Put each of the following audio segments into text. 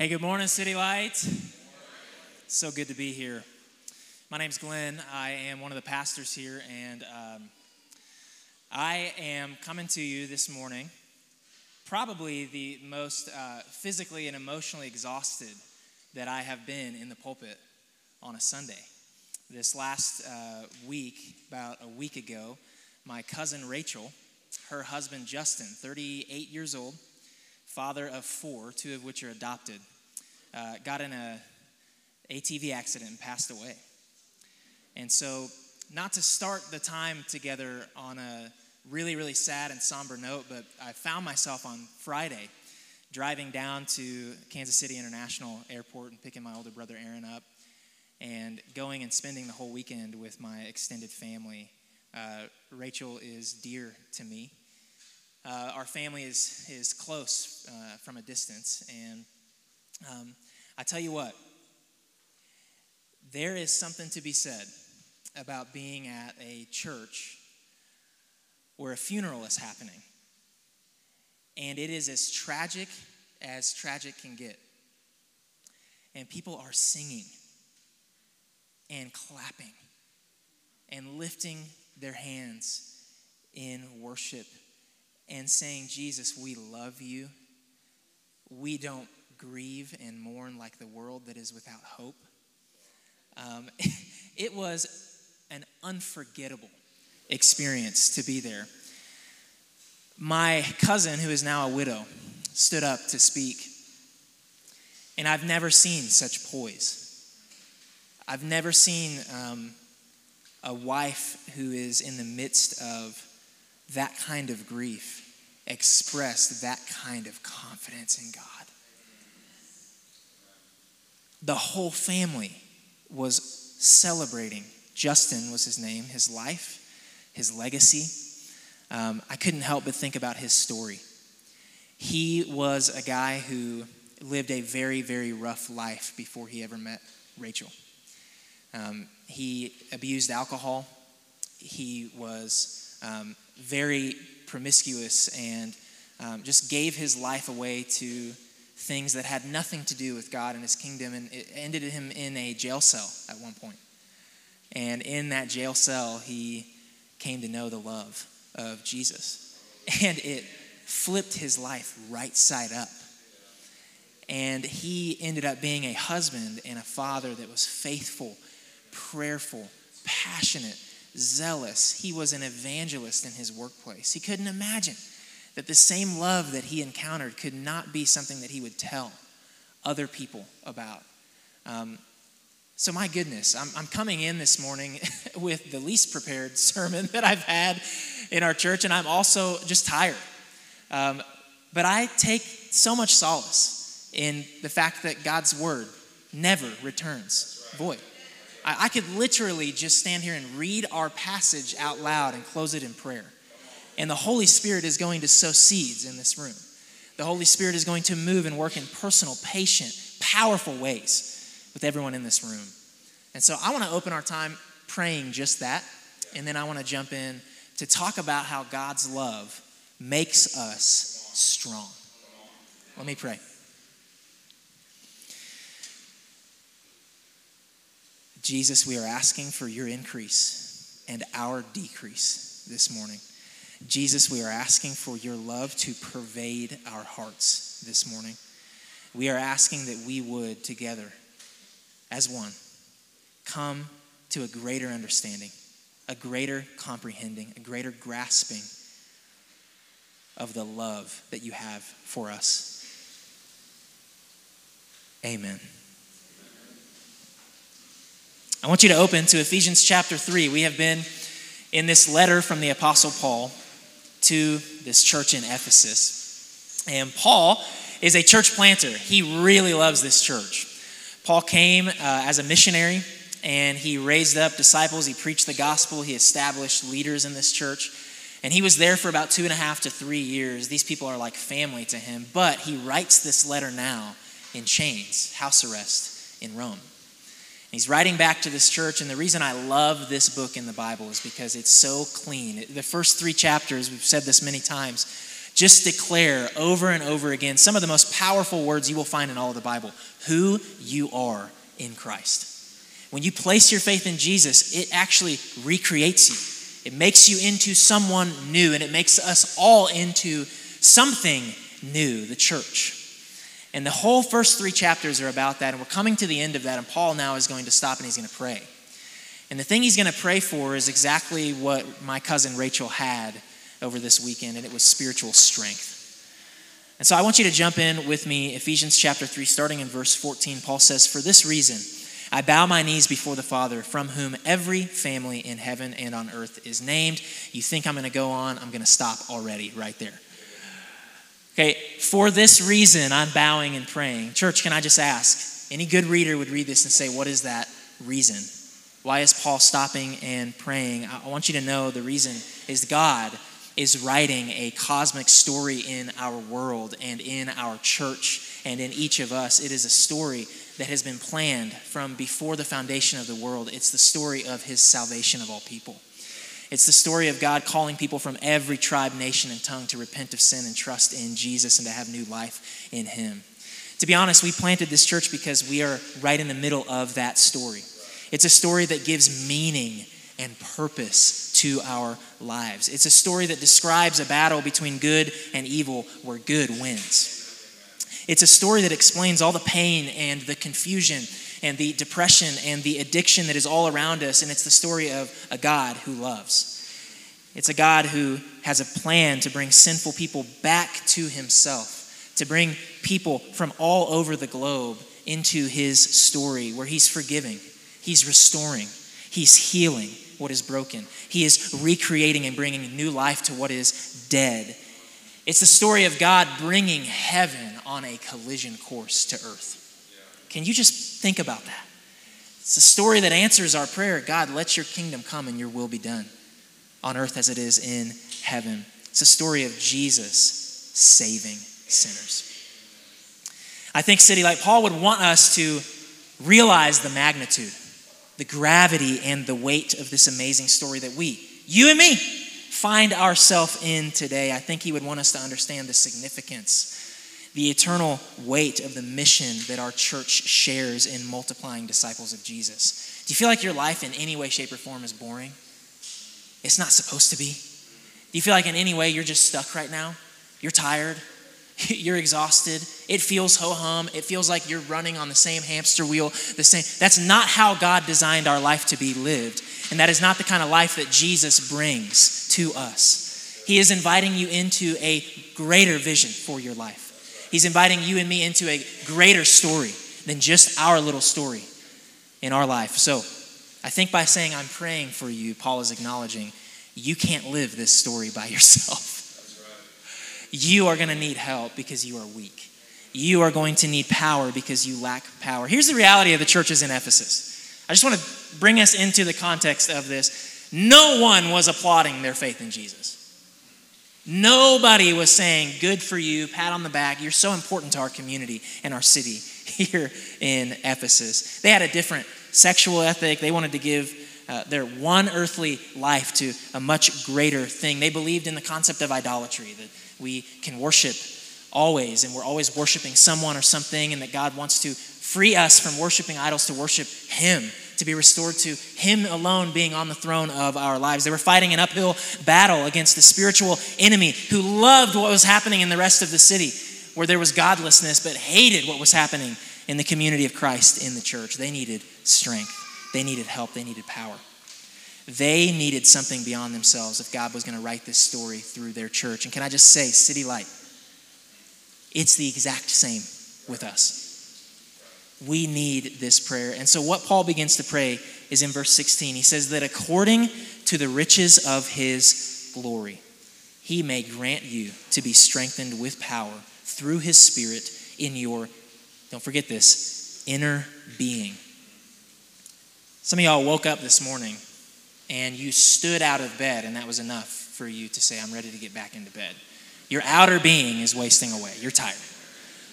Hey, good morning, City Light. So good to be here. My name's Glenn. I am one of the pastors here, and um, I am coming to you this morning, probably the most uh, physically and emotionally exhausted that I have been in the pulpit on a Sunday. This last uh, week, about a week ago, my cousin Rachel, her husband Justin, 38 years old, father of four, two of which are adopted, uh, got in a ATV accident and passed away. And so, not to start the time together on a really, really sad and somber note, but I found myself on Friday driving down to Kansas City International Airport and picking my older brother Aaron up and going and spending the whole weekend with my extended family. Uh, Rachel is dear to me. Uh, our family is, is close uh, from a distance. And um, I tell you what, there is something to be said about being at a church where a funeral is happening. And it is as tragic as tragic can get. And people are singing and clapping and lifting their hands in worship and saying, Jesus, we love you. We don't grieve and mourn like the world that is without hope. Um, it was an unforgettable experience to be there. My cousin, who is now a widow, stood up to speak. And I've never seen such poise. I've never seen um, a wife who is in the midst of that kind of grief expressed that kind of confidence in God. The whole family was celebrating. Justin was his name, his life, his legacy. Um, I couldn't help but think about his story. He was a guy who lived a very, very rough life before he ever met Rachel. Um, he abused alcohol. He was um, very promiscuous and um, just gave his life away to things that had nothing to do with God and his kingdom. And it ended him in a jail cell at one point. And in that jail cell, he came to know the love of Jesus. And it flipped his life right side up. And he ended up being a husband and a father that was faithful, prayerful, passionate, zealous. He was an evangelist in his workplace. He couldn't imagine that the same love that he encountered could not be something that he would tell other people about. Um, so, my goodness, I'm, I'm coming in this morning with the least prepared sermon that I've had in our church, and I'm also just tired. Um, but I take so much solace in the fact that God's word never returns void. I, I could literally just stand here and read our passage out loud and close it in prayer. And the Holy Spirit is going to sow seeds in this room. The Holy Spirit is going to move and work in personal, patient, powerful ways with everyone in this room. And so I want to open our time praying just that. And then I want to jump in to talk about how God's love makes us strong. Let me pray. Jesus, we are asking for your increase and our decrease this morning. Jesus, we are asking for your love to pervade our hearts this morning. We are asking that we would together, as one, come to a greater understanding, a greater comprehending, a greater grasping of the love that you have for us. Amen. I want you to open to Ephesians chapter 3. We have been in this letter from the Apostle Paul to this church in Ephesus. And Paul is a church planter. He really loves this church. Paul came uh, as a missionary and he raised up disciples. He preached the gospel. He established leaders in this church. And he was there for about two and a half to three years. These people are like family to him. But he writes this letter now in chains, house arrest in Rome. He's writing back to this church, and the reason I love this book in the Bible is because it's so clean. The first three chapters, we've said this many times, just declare over and over again some of the most powerful words you will find in all of the Bible who you are in Christ. When you place your faith in Jesus, it actually recreates you. It makes you into someone new, and it makes us all into something new, the church. And the whole first three chapters are about that, and we're coming to the end of that, and Paul now is going to stop and he's going to pray. And the thing he's going to pray for is exactly what my cousin Rachel had over this weekend, and it was spiritual strength. And so I want you to jump in with me, Ephesians chapter 3, starting in verse 14. Paul says, For this reason, I bow my knees before the Father, from whom every family in heaven and on earth is named. You think I'm going to go on? I'm going to stop already right there. Okay, for this reason, I'm bowing and praying. Church, can I just ask? Any good reader would read this and say, What is that reason? Why is Paul stopping and praying? I want you to know the reason is God is writing a cosmic story in our world and in our church and in each of us. It is a story that has been planned from before the foundation of the world. It's the story of his salvation of all people. It's the story of God calling people from every tribe, nation, and tongue to repent of sin and trust in Jesus and to have new life in him. To be honest, we planted this church because we are right in the middle of that story. It's a story that gives meaning and purpose to our lives. It's a story that describes a battle between good and evil where good wins. It's a story that explains all the pain and the confusion and the depression and the addiction that is all around us, and it's the story of a God who loves. It's a God who has a plan to bring sinful people back to himself, to bring people from all over the globe into his story where he's forgiving, he's restoring, he's healing, what is broken. He is recreating and bringing new life to what is dead. It's the story of God bringing heaven on a collision course to earth. Can you just think about that? It's a story that answers our prayer God, let your kingdom come and your will be done on earth as it is in heaven. It's a story of Jesus saving sinners. I think City Light Paul would want us to realize the magnitude the gravity and the weight of this amazing story that we, you and me, find ourselves in today. I think he would want us to understand the significance, the eternal weight of the mission that our church shares in multiplying disciples of Jesus. Do you feel like your life in any way, shape, or form is boring? It's not supposed to be. Do you feel like in any way you're just stuck right now? You're tired? You're exhausted. It feels ho hum. It feels like you're running on the same hamster wheel. The same. That's not how God designed our life to be lived, and that is not the kind of life that Jesus brings to us. He is inviting you into a greater vision for your life. He's inviting you and me into a greater story than just our little story in our life. So, I think by saying I'm praying for you, Paul is acknowledging you can't live this story by yourself you are going to need help because you are weak. You are going to need power because you lack power. Here's the reality of the churches in Ephesus. I just want to bring us into the context of this. No one was applauding their faith in Jesus. Nobody was saying, Good for you, pat on the back. You're so important to our community and our city here in Ephesus. They had a different sexual ethic. They wanted to give uh, their one earthly life to a much greater thing. They believed in the concept of idolatry, that we can worship always, and we're always worshiping someone or something, and that God wants to free us from worshiping idols to worship Him, to be restored to Him alone being on the throne of our lives. They were fighting an uphill battle against the spiritual enemy who loved what was happening in the rest of the city, where there was godlessness, but hated what was happening in the community of Christ in the church. They needed strength, they needed help, they needed power. They needed something beyond themselves if God was going to write this story through their church. And can I just say, City Light, it's the exact same with us. We need this prayer. And so, what Paul begins to pray is in verse 16. He says that according to the riches of his glory, he may grant you to be strengthened with power through his Spirit in your, don't forget this, inner being. Some of y'all woke up this morning and you stood out of bed, and that was enough for you to say, I'm ready to get back into bed. Your outer being is wasting away. You're tired.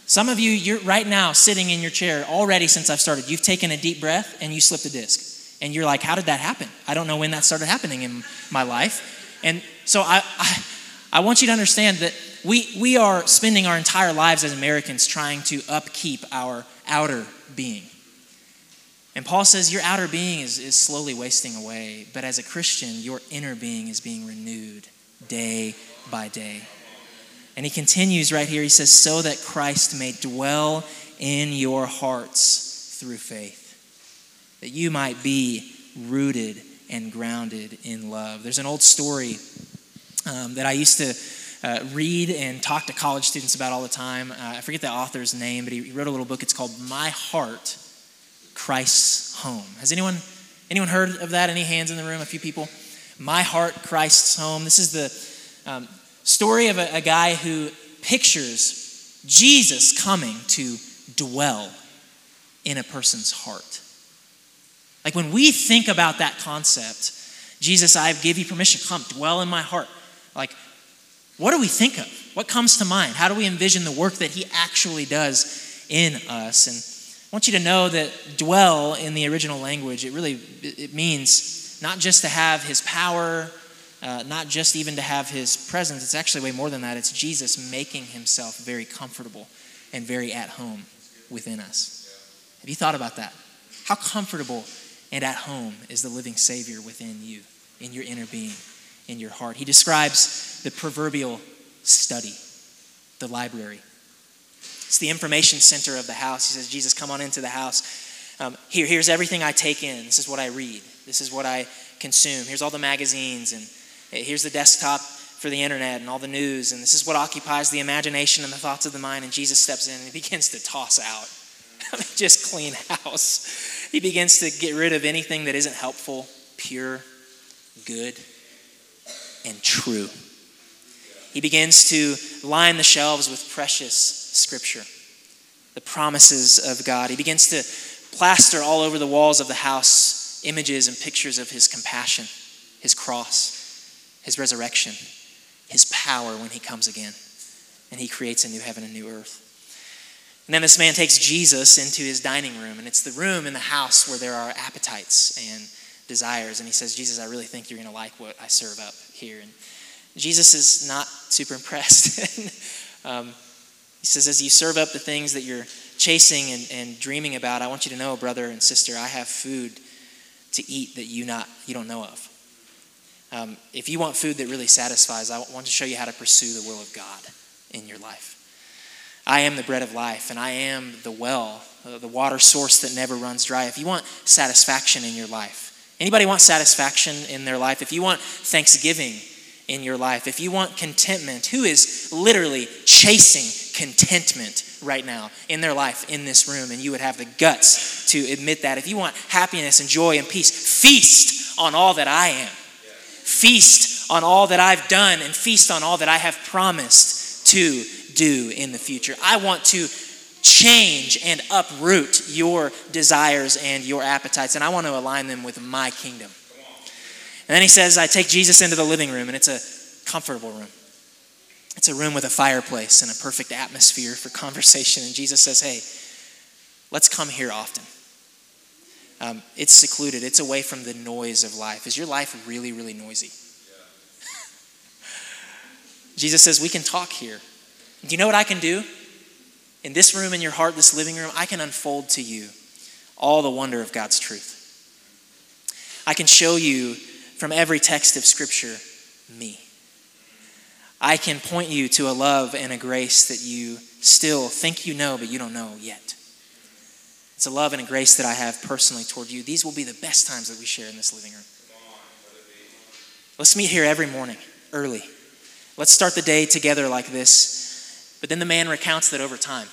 Some of you, you're right now sitting in your chair already since I've started. You've taken a deep breath and you slipped a disc. And you're like, How did that happen? I don't know when that started happening in my life. And so I, I, I want you to understand that we, we are spending our entire lives as Americans trying to upkeep our outer being. And Paul says your outer being is, is slowly wasting away, but as a Christian, your inner being is being renewed day by day. And he continues right here. He says, So that Christ may dwell in your hearts through faith, that you might be rooted and grounded in love. There's an old story um, that I used to uh, read and talk to college students about all the time. Uh, I forget the author's name, but he, wrote a little book. It's called My Heart, Christ's Home. Has anyone anyone heard of that? Any hands in the room? A few people. My Heart, Christ's Home. This is the um, story of a, a guy who pictures Jesus coming to dwell in a person's heart. Like when we think about that concept, Jesus, I give you permission, come dwell in my heart. Like what do we think of? What comes to mind? How do we envision the work that He actually does in us? And I want you to know that dwell in the original language, it really it means not just to have His power, uh, not just even to have His presence. It's actually way more than that. It's Jesus making Himself very comfortable and very at home within us. Have you thought about that? How comfortable and at home is the living Savior within you, in your inner being? in your heart. He describes the proverbial study, the library. It's the information center of the house. He says, Jesus, come on into the house. Um, here, here's everything I take in. This is what I read. This is what I consume. Here's all the magazines, and here's the desktop for the internet and all the news. And this is what occupies the imagination and the thoughts of the mind. And Jesus steps in and he begins to toss out. Just clean house. He begins to get rid of anything that isn't helpful, pure, good and true. He begins to line the shelves with precious scripture, the promises of God. He begins to plaster all over the walls of the house images and pictures of his compassion, his cross, his resurrection, his power when he comes again. And he creates a new heaven and new earth. And then this man takes Jesus into his dining room, and it's the room in the house where there are appetites and desires. And he says, Jesus, I really think you're going to like what I serve up here. And Jesus is not super impressed. um, he says, as you serve up the things that you're chasing and, and dreaming about, I want you to know, brother and sister, I have food to eat that you not you don't know of. Um, if you want food that really satisfies, I want to show you how to pursue the will of God in your life. I am the bread of life, and I am the well, uh, the water source that never runs dry. If you want satisfaction in your life, Anybody want satisfaction in their life? If you want thanksgiving in your life, if you want contentment, who is literally chasing contentment right now in their life in this room? And you would have the guts to admit that. If you want happiness and joy and peace, feast on all that I am. Feast on all that I've done and feast on all that I have promised to do in the future. I want to change and uproot your desires and your appetites. And I want to align them with my kingdom. And then he says, I take Jesus into the living room, and it's a comfortable room. It's a room with a fireplace and a perfect atmosphere for conversation. And Jesus says, Hey, let's come here often. Um, it's secluded, it's away from the noise of life. Is your life really, really noisy? Jesus says, We can talk here. Do you know what I can do? in this room, in your heart, this living room, I can unfold to you all the wonder of God's truth. I can show you from every text of Scripture me. I can point you to a love and a grace that you still think you know, but you don't know yet. It's a love and a grace that I have personally toward you. These will be the best times that we share in this living room. Let's meet here every morning, early. Let's start the day together like this but then the man recounts that over time,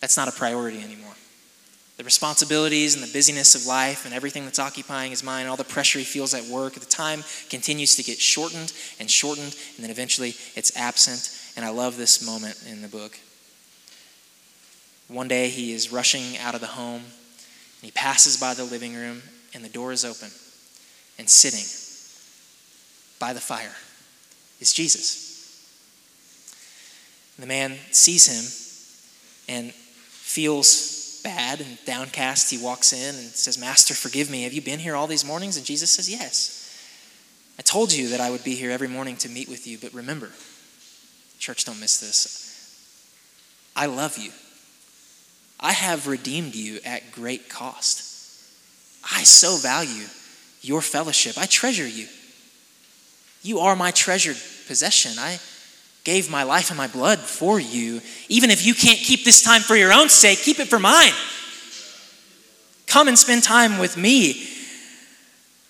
that's not a priority anymore. The responsibilities and the busyness of life and everything that's occupying his mind, all the pressure he feels at work, the time continues to get shortened and shortened, and then eventually it's absent. And I love this moment in the book. One day he is rushing out of the home, and he passes by the living room, and the door is open. And sitting by the fire is Jesus. And the man sees him and feels bad and downcast. He walks in and says, Master, forgive me. Have you been here all these mornings? And Jesus says, Yes. I told you that I would be here every morning to meet with you, but remember, Church, don't miss this. I love you. I have redeemed you at great cost. I so value your fellowship. I treasure you. You are my treasured possession. I gave my life and my blood for you. Even if you can't keep this time for your own sake, keep it for mine. Come and spend time with me.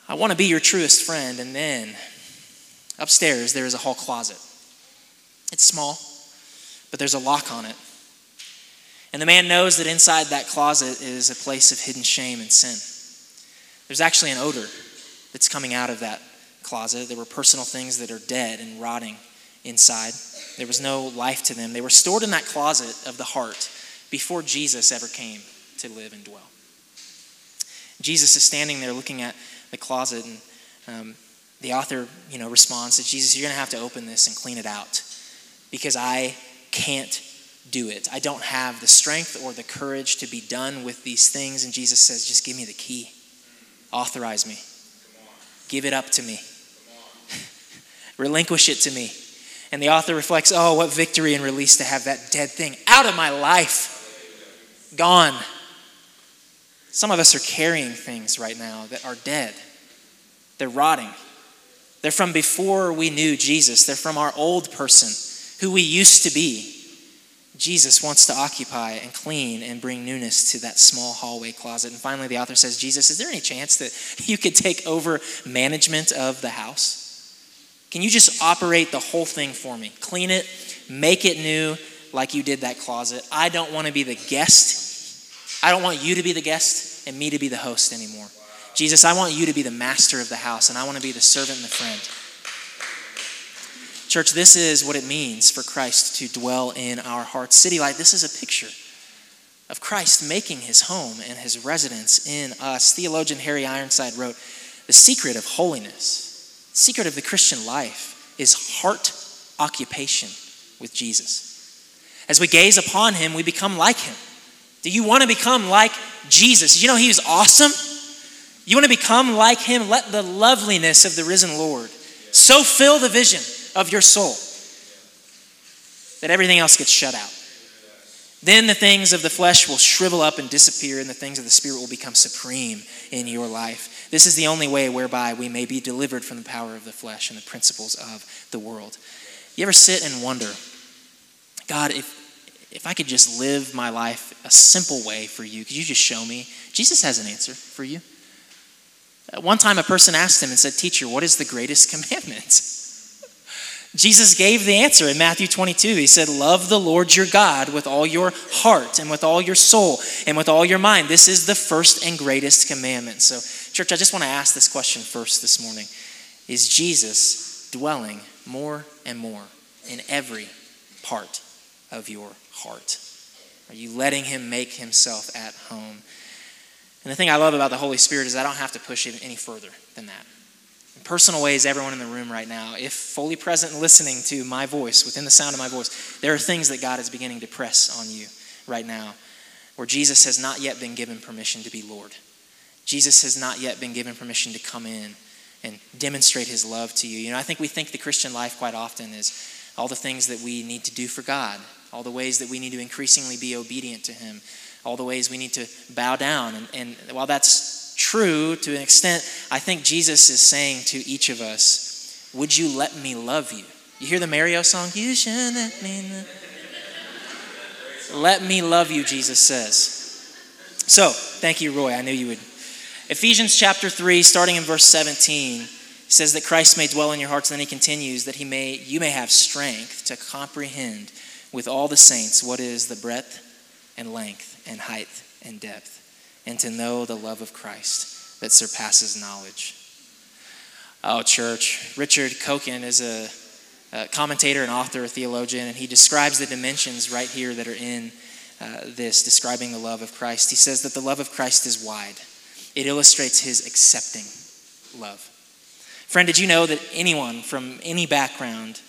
I want to be your truest friend. And then upstairs, there is a hall closet. It's small, but there's a lock on it. And the man knows that inside that closet is a place of hidden shame and sin. There's actually an odor that's coming out of that closet. There were personal things that are dead and rotting inside. There was no life to them. They were stored in that closet of the heart before Jesus ever came to live and dwell. Jesus is standing there looking at the closet, and um, the author, you know, responds that Jesus, you're going to have to open this and clean it out because I can't do it. I don't have the strength or the courage to be done with these things. And Jesus says, just give me the key. Authorize me. Give it up to me. Relinquish it to me. And the author reflects, oh, what victory and release to have that dead thing out of my life. Gone. Some of us are carrying things right now that are dead, they're rotting. They're from before we knew Jesus, they're from our old person, who we used to be. Jesus wants to occupy and clean and bring newness to that small hallway closet. And finally, the author says, Jesus, is there any chance that you could take over management of the house? Can you just operate the whole thing for me? Clean it, make it new like you did that closet. I don't want to be the guest. I don't want you to be the guest and me to be the host anymore. Jesus, I want you to be the master of the house, and I want to be the servant and the friend. Church, this is what it means for Christ to dwell in our hearts. City Light, this is a picture of Christ making his home and his residence in us. Theologian Harry Ironside wrote The secret of holiness, the secret of the Christian life, is heart occupation with Jesus. As we gaze upon him, we become like him. Do you want to become like Jesus? You know he awesome? You want to become like him? Let the loveliness of the risen Lord so fill the vision of your soul that everything else gets shut out. Then the things of the flesh will shrivel up and disappear, and the things of the Spirit will become supreme in your life. This is the only way whereby we may be delivered from the power of the flesh and the principles of the world. You ever sit and wonder, God, if, if I could just live my life a simple way for you, could you just show me? Jesus has an answer for you. One time a person asked him and said, Teacher, what is the greatest commandment? Jesus gave the answer in Matthew 22. He said, Love the Lord your God with all your heart and with all your soul and with all your mind. This is the first and greatest commandment. So, church, I just want to ask this question first this morning Is Jesus dwelling more and more in every part of your heart? Are you letting him make himself at home? And the thing I love about the Holy Spirit is I don't have to push it any further than that in personal ways, everyone in the room right now, if fully present and listening to my voice, within the sound of my voice, there are things that God is beginning to press on you right now where Jesus has not yet been given permission to be Lord. Jesus has not yet been given permission to come in and demonstrate his love to you. You know, I think we think the Christian life quite often is all the things that we need to do for God, all the ways that we need to increasingly be obedient to him, all the ways we need to bow down. And, and while that's true to an extent, I think Jesus is saying to each of us, Would you let me love you? You hear the Mario song? You should let me Let me love you, Jesus says. So, thank you, Roy. I knew you would. Ephesians chapter 3, starting in verse 17, says that Christ may dwell in your hearts, and then he continues that he may, you may have strength to comprehend with all the saints what is the breadth and length and height and depth and to know the love of Christ that surpasses knowledge. Oh, church. Richard Coekin is a, a commentator and author, a theologian, and he describes the dimensions right here that are in uh, this, describing the love of Christ. He says that the love of Christ is wide, it illustrates his accepting love. Friend, did you know that anyone from any background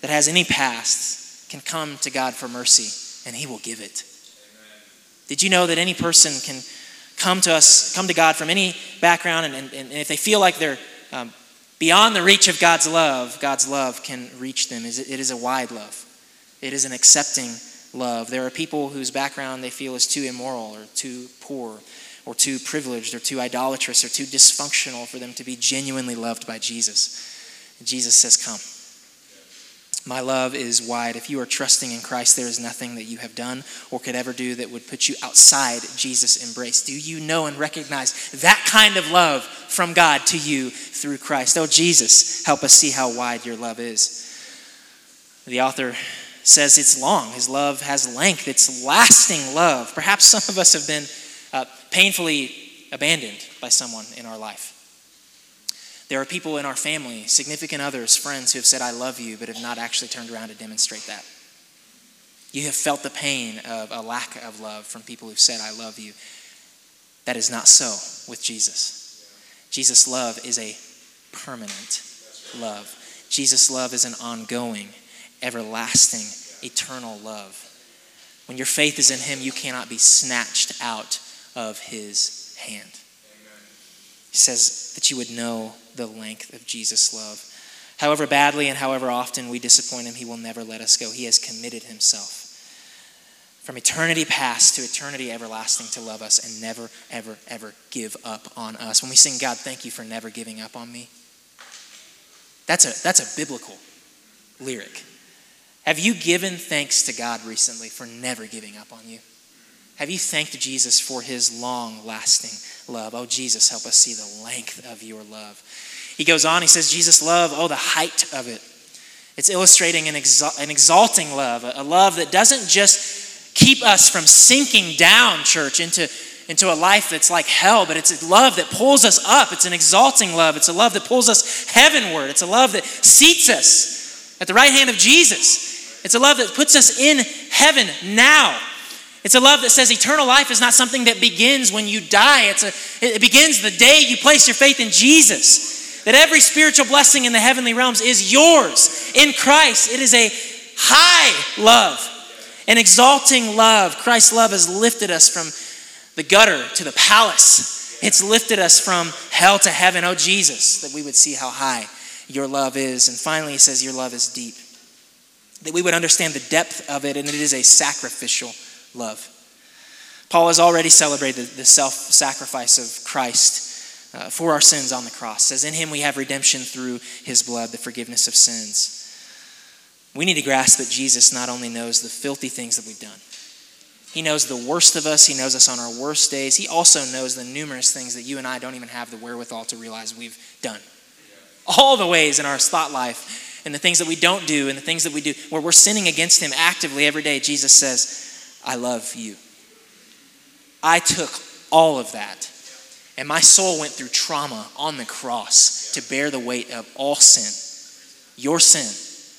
that has any past can come to God for mercy and he will give it? Did you know that any person can come to us, come to God from any background, and, and, and if they feel like they're um, beyond the reach of God's love, God's love can reach them. It is a wide love. It is an accepting love. There are people whose background they feel is too immoral or too poor or too privileged or too idolatrous or too dysfunctional for them to be genuinely loved by Jesus. Jesus says, Come. My love is wide. If you are trusting in Christ, there is nothing that you have done or could ever do that would put you outside Jesus' embrace. Do you know and recognize that kind of love from God to you through Christ? Oh, Jesus, help us see how wide your love is. The author says it's long. His love has length, it's lasting love. Perhaps some of us have been uh, painfully abandoned by someone in our life. There are people in our family, significant others, friends who have said, I love you, but have not actually turned around to demonstrate that. You have felt the pain of a lack of love from people who've said, I love you. That is not so with Jesus. Jesus' love is a permanent love. Jesus' love is an ongoing, everlasting, eternal love. When your faith is in Him, you cannot be snatched out of His hand. He says that you would know the length of Jesus' love. However badly and however often we disappoint him, he will never let us go. He has committed himself from eternity past to eternity everlasting to love us and never, ever, ever give up on us. When we sing, God, thank you for never giving up on me, that's a, that's a biblical lyric. Have you given thanks to God recently for never giving up on you? Have you thanked Jesus for his long lasting love? Oh, Jesus, help us see the length of your love. He goes on, he says, Jesus' love, oh, the height of it. It's illustrating an, exal- an exalting love, a love that doesn't just keep us from sinking down, church, into, into a life that's like hell, but it's a love that pulls us up. It's an exalting love. It's a love that pulls us heavenward. It's a love that seats us at the right hand of Jesus. It's a love that puts us in heaven now. It's a love that says eternal life is not something that begins when you die. It's a, it begins the day you place your faith in Jesus. That every spiritual blessing in the heavenly realms is yours in Christ. It is a high love, an exalting love. Christ's love has lifted us from the gutter to the palace. It's lifted us from hell to heaven. Oh, Jesus, that we would see how high your love is. And finally, he says, Your love is deep. That we would understand the depth of it, and it is a sacrificial love. Paul has already celebrated the self sacrifice of Christ uh, for our sins on the cross. Says, In him we have redemption through his blood, the forgiveness of sins. We need to grasp that Jesus not only knows the filthy things that we've done, he knows the worst of us, he knows us on our worst days. He also knows the numerous things that you and I don't even have the wherewithal to realize we've done. All the ways in our thought life and the things that we don't do and the things that we do where we're sinning against him actively every day, Jesus says, I love you. I took all of that, and my soul went through trauma on the cross to bear the weight of all sin. Your sin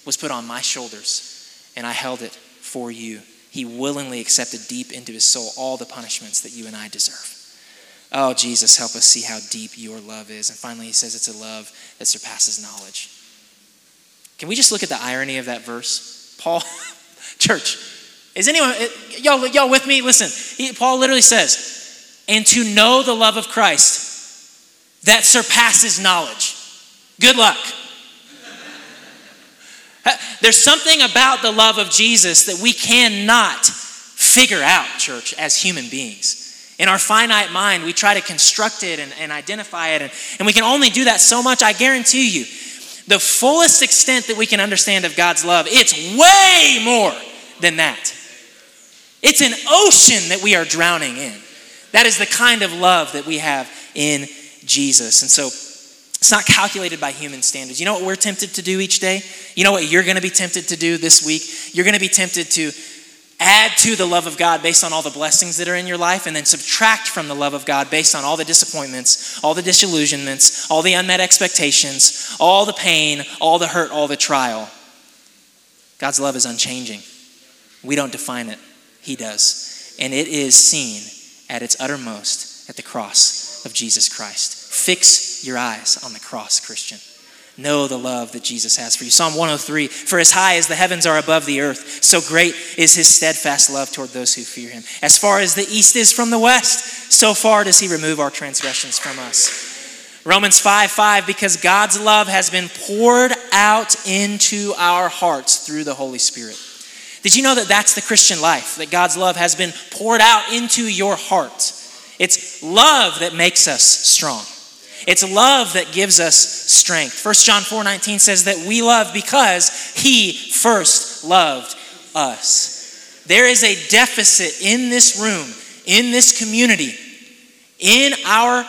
was put on my shoulders, and I held it for you. He willingly accepted deep into his soul all the punishments that you and I deserve. Oh, Jesus, help us see how deep your love is. And finally, he says it's a love that surpasses knowledge. Can we just look at the irony of that verse? Paul, church, is anyone, eh, y'all, y'all with me? Listen, he, Paul literally says, and to know the love of Christ that surpasses knowledge. Good luck. There's something about the love of Jesus that we cannot figure out, church, as human beings. In our finite mind, we try to construct it and, and identify it, and, and we can only do that so much. I guarantee you, the fullest extent that we can understand of God's love, it's way more than that. It's an ocean that we are drowning in. That is the kind of love that we have in Jesus. And so it's not calculated by human standards. You know what we're tempted to do each day? You know what you're going to be tempted to do this week? You're going to be tempted to add to the love of God based on all the blessings that are in your life, and then subtract from the love of God based on all the disappointments, all the disillusionments, all the unmet expectations, all the pain, all the hurt, all the trial. God's love is unchanging. We don't define it. He does. And it is seen at its uttermost at the cross of Jesus Christ. Fix your eyes on the cross, Christian. Know the love that Jesus has for you. Psalm 103 For as high as the heavens are above the earth, so great is his steadfast love toward those who fear him. As far as the east is from the west, so far does he remove our transgressions from us. Romans 5 5, because God's love has been poured out into our hearts through the Holy Spirit. Did you know that that's the Christian life? That God's love has been poured out into your heart. It's love that makes us strong. It's love that gives us strength. 1 John 4 19 says that we love because he first loved us. There is a deficit in this room, in this community, in our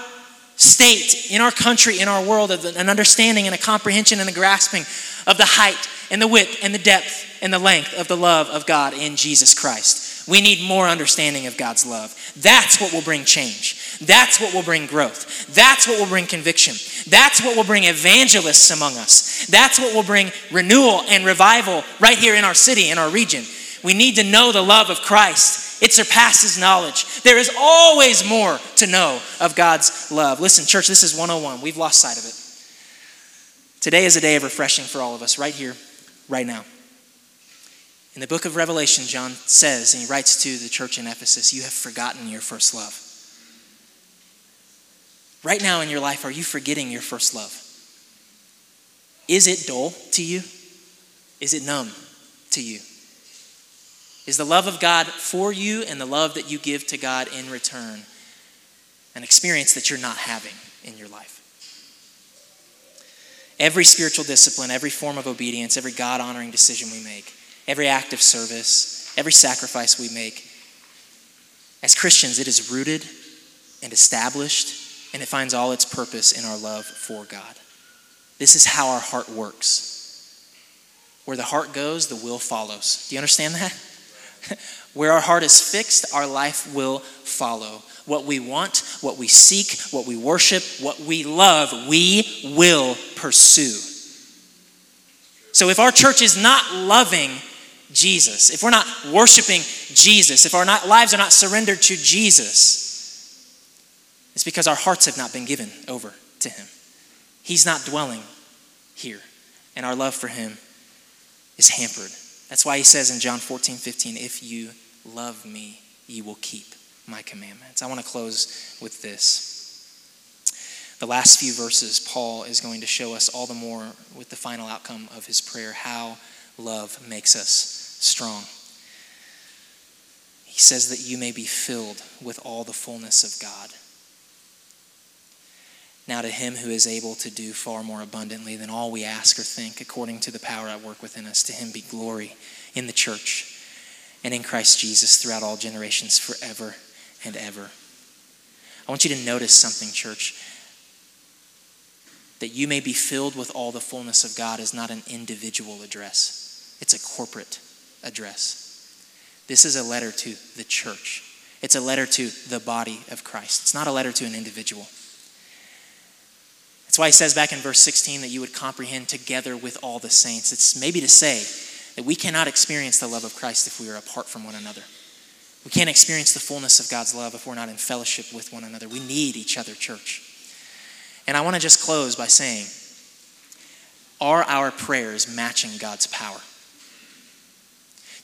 state, in our country, in our world, of an understanding and a comprehension and a grasping of the height and the width and the depth and the length of the love of God in Jesus Christ. We need more understanding of God's love. That's what will bring change. That's what will bring growth. That's what will bring conviction. That's what will bring evangelists among us. That's what will bring renewal and revival right here in our city, in our region. We need to know the love of Christ. It surpasses knowledge. There is always more to know of God's love. Listen, church, this is 101. We've lost sight of it. Today is a day of refreshing for all of us, right here, right now. In the book of Revelation, John says, and he writes to the church in Ephesus, You have forgotten your first love. Right now in your life, are you forgetting your first love? Is it dull to you? Is it numb to you? Is the love of God for you and the love that you give to God in return an experience that you're not having in your life? Every spiritual discipline, every form of obedience, every God honoring decision we make, every act of service, every sacrifice we make, as Christians, it is rooted and established, and it finds all its purpose in our love for God. This is how our heart works. Where the heart goes, the will follows. Do you understand that? Where our heart is fixed, our life will follow. What we want, what we seek, what we worship, what we love, we will pursue. So if our church is not loving Jesus, if we're not worshiping Jesus, if our not, lives are not surrendered to Jesus, it's because our hearts have not been given over to Him. He's not dwelling here, and our love for Him is hampered. That's why he says in John 14, 15, if you love me, you will keep my commandments. I want to close with this. The last few verses, Paul is going to show us all the more with the final outcome of his prayer how love makes us strong. He says that you may be filled with all the fullness of God. Now, to him who is able to do far more abundantly than all we ask or think, according to the power at work within us, to him be glory in the church and in Christ Jesus throughout all generations, forever and ever. I want you to notice something, church. That you may be filled with all the fullness of God is not an individual address, it's a corporate address. This is a letter to the church, it's a letter to the body of Christ. It's not a letter to an individual. That's why he says back in verse 16 that you would comprehend together with all the saints. It's maybe to say that we cannot experience the love of Christ if we are apart from one another. We can't experience the fullness of God's love if we're not in fellowship with one another. We need each other, church. And I want to just close by saying are our prayers matching God's power?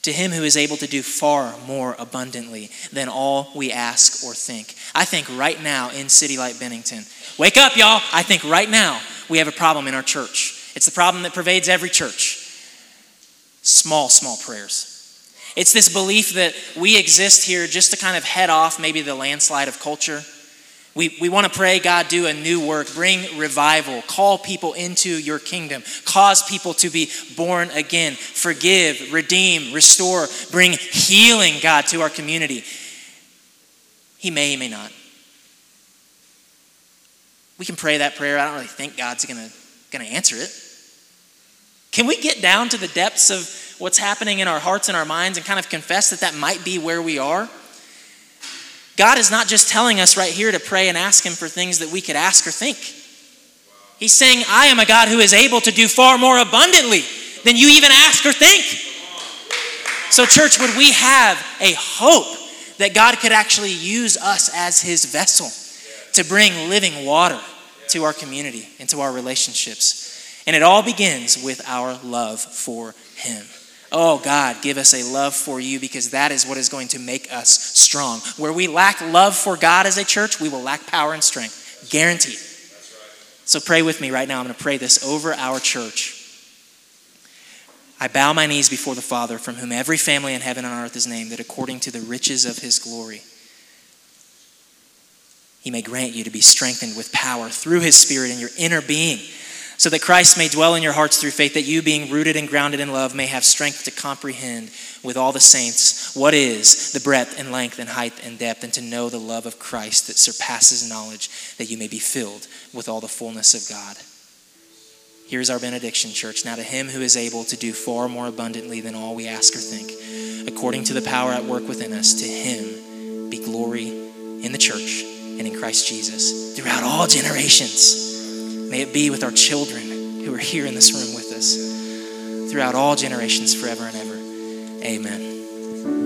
to him who is able to do far more abundantly than all we ask or think. I think right now in City Light Bennington, wake up, y'all. I think right now we have a problem in our church. It's the problem that pervades every church. Small, small prayers. It's this belief that we exist here just to kind of head off maybe the landslide of culture we, we want to pray, God, do a new work, bring revival, call people into your kingdom, cause people to be born again, forgive, redeem, restore, bring healing, God, to our community. He may, he may not. We can pray that prayer. I don't really think God's going to answer it. Can we get down to the depths of what's happening in our hearts and our minds and kind of confess that that might be where we are? God is not just telling us right here to pray and ask Him for things that we could ask or think. He's saying, I am a God who is able to do far more abundantly than you even ask or think. So, church, would we have a hope that God could actually use us as His vessel to bring living water to our community and to our relationships? And it all begins with our love for Him. Oh, God, give us a love for you because that is what is going to make us strong. Where we lack love for God as a church, we will lack power and strength. Guaranteed. So pray with me right now. I'm going to pray this over our church. I bow my knees before the Father, from whom every family in heaven and on earth is named, that according to the riches of his glory, he may grant you to be strengthened with power through his Spirit in your inner being, so that Christ may dwell in your hearts through faith, that you, being rooted and grounded in love, may have strength to comprehend with all the saints what is the breadth and length and height and depth, and to know the love of Christ that surpasses knowledge, that you may be filled with all the fullness of God. Here's our benediction, church. Now, to him who is able to do far more abundantly than all we ask or think, according to the power at work within us, to him be glory in the church and in Christ Jesus throughout all generations. May it be with our children who are here in this room with us throughout all generations, forever and ever. Amen.